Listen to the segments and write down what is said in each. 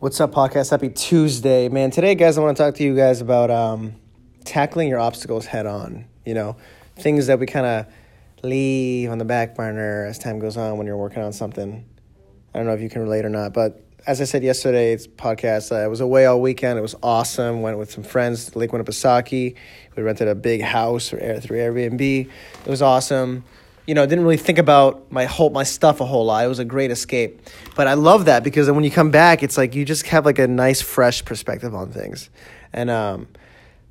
What's up, podcast? Happy Tuesday, man. Today, guys, I want to talk to you guys about um, tackling your obstacles head on. You know, things that we kind of leave on the back burner as time goes on when you're working on something. I don't know if you can relate or not, but as I said yesterday's podcast, I was away all weekend. It was awesome. Went with some friends to Lake Winnipesaukee. We rented a big house through Airbnb. It was awesome you know, didn't really think about my whole my stuff a whole lot. It was a great escape. But I love that because when you come back, it's like you just have like a nice fresh perspective on things. And um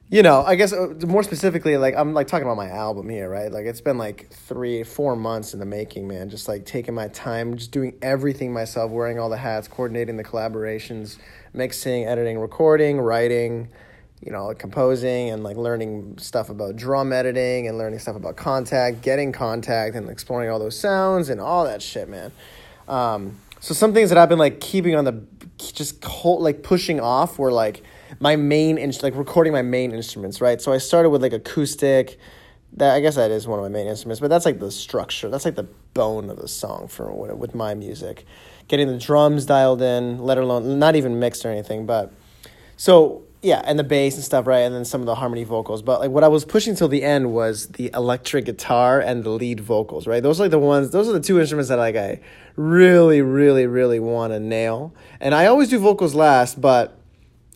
you know, I guess uh, more specifically, like I'm like talking about my album here, right? Like it's been like three, four months in the making, man. Just like taking my time, just doing everything myself, wearing all the hats, coordinating the collaborations, mixing, editing, recording, writing, you know, composing and like learning stuff about drum editing and learning stuff about Kontakt, getting Kontakt and exploring all those sounds and all that shit, man. Um, so some things that I've been like keeping on the just like pushing off were like my main in- like recording my main instruments, right? So I started with like acoustic. That I guess that is one of my main instruments, but that's like the structure. That's like the bone of the song for with my music. Getting the drums dialed in, let alone not even mixed or anything, but so yeah, and the bass and stuff, right? And then some of the harmony vocals. But like what I was pushing till the end was the electric guitar and the lead vocals, right? Those are like the ones those are the two instruments that like I really, really, really want to nail. And I always do vocals last, but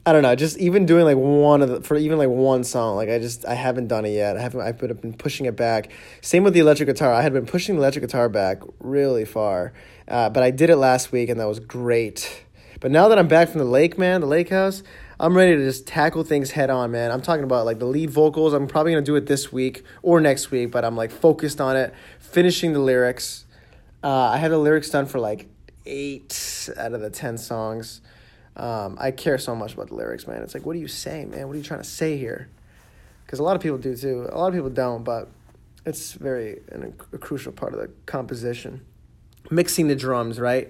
I don't know, just even doing like one of the for even like one song, like I just I haven't done it yet. I haven't I've been pushing it back. Same with the electric guitar. I had been pushing the electric guitar back really far. Uh, but I did it last week and that was great. But now that I'm back from the lake, man, the lake house, I'm ready to just tackle things head on, man. I'm talking about like the lead vocals. I'm probably gonna do it this week or next week, but I'm like focused on it, finishing the lyrics. Uh, I had the lyrics done for like eight out of the ten songs. Um, I care so much about the lyrics, man. It's like, what are you saying, man? What are you trying to say here? Because a lot of people do too. A lot of people don't, but it's very an, a crucial part of the composition. Mixing the drums, right?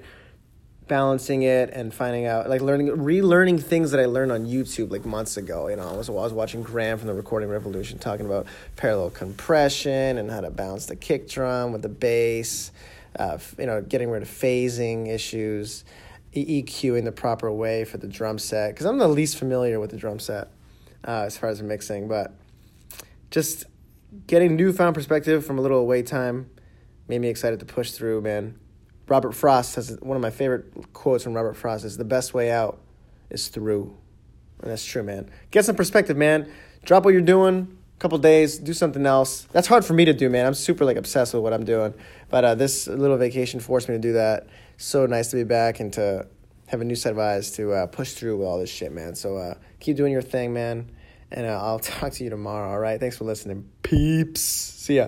Balancing it and finding out like learning relearning things that I learned on YouTube like months ago. You know, I was I was watching Graham from the Recording Revolution talking about parallel compression and how to balance the kick drum with the bass. Uh, you know, getting rid of phasing issues, EQing the proper way for the drum set. Because I'm the least familiar with the drum set uh, as far as mixing, but just getting newfound perspective from a little away time made me excited to push through, man. Robert Frost has one of my favorite quotes from Robert Frost is the best way out is through. And that's true, man. Get some perspective, man. Drop what you're doing, a couple days, do something else. That's hard for me to do, man. I'm super like obsessed with what I'm doing. But uh, this little vacation forced me to do that. So nice to be back and to have a new set of eyes to uh, push through with all this shit, man. So uh, keep doing your thing, man. And uh, I'll talk to you tomorrow, all right? Thanks for listening. Peeps. See ya.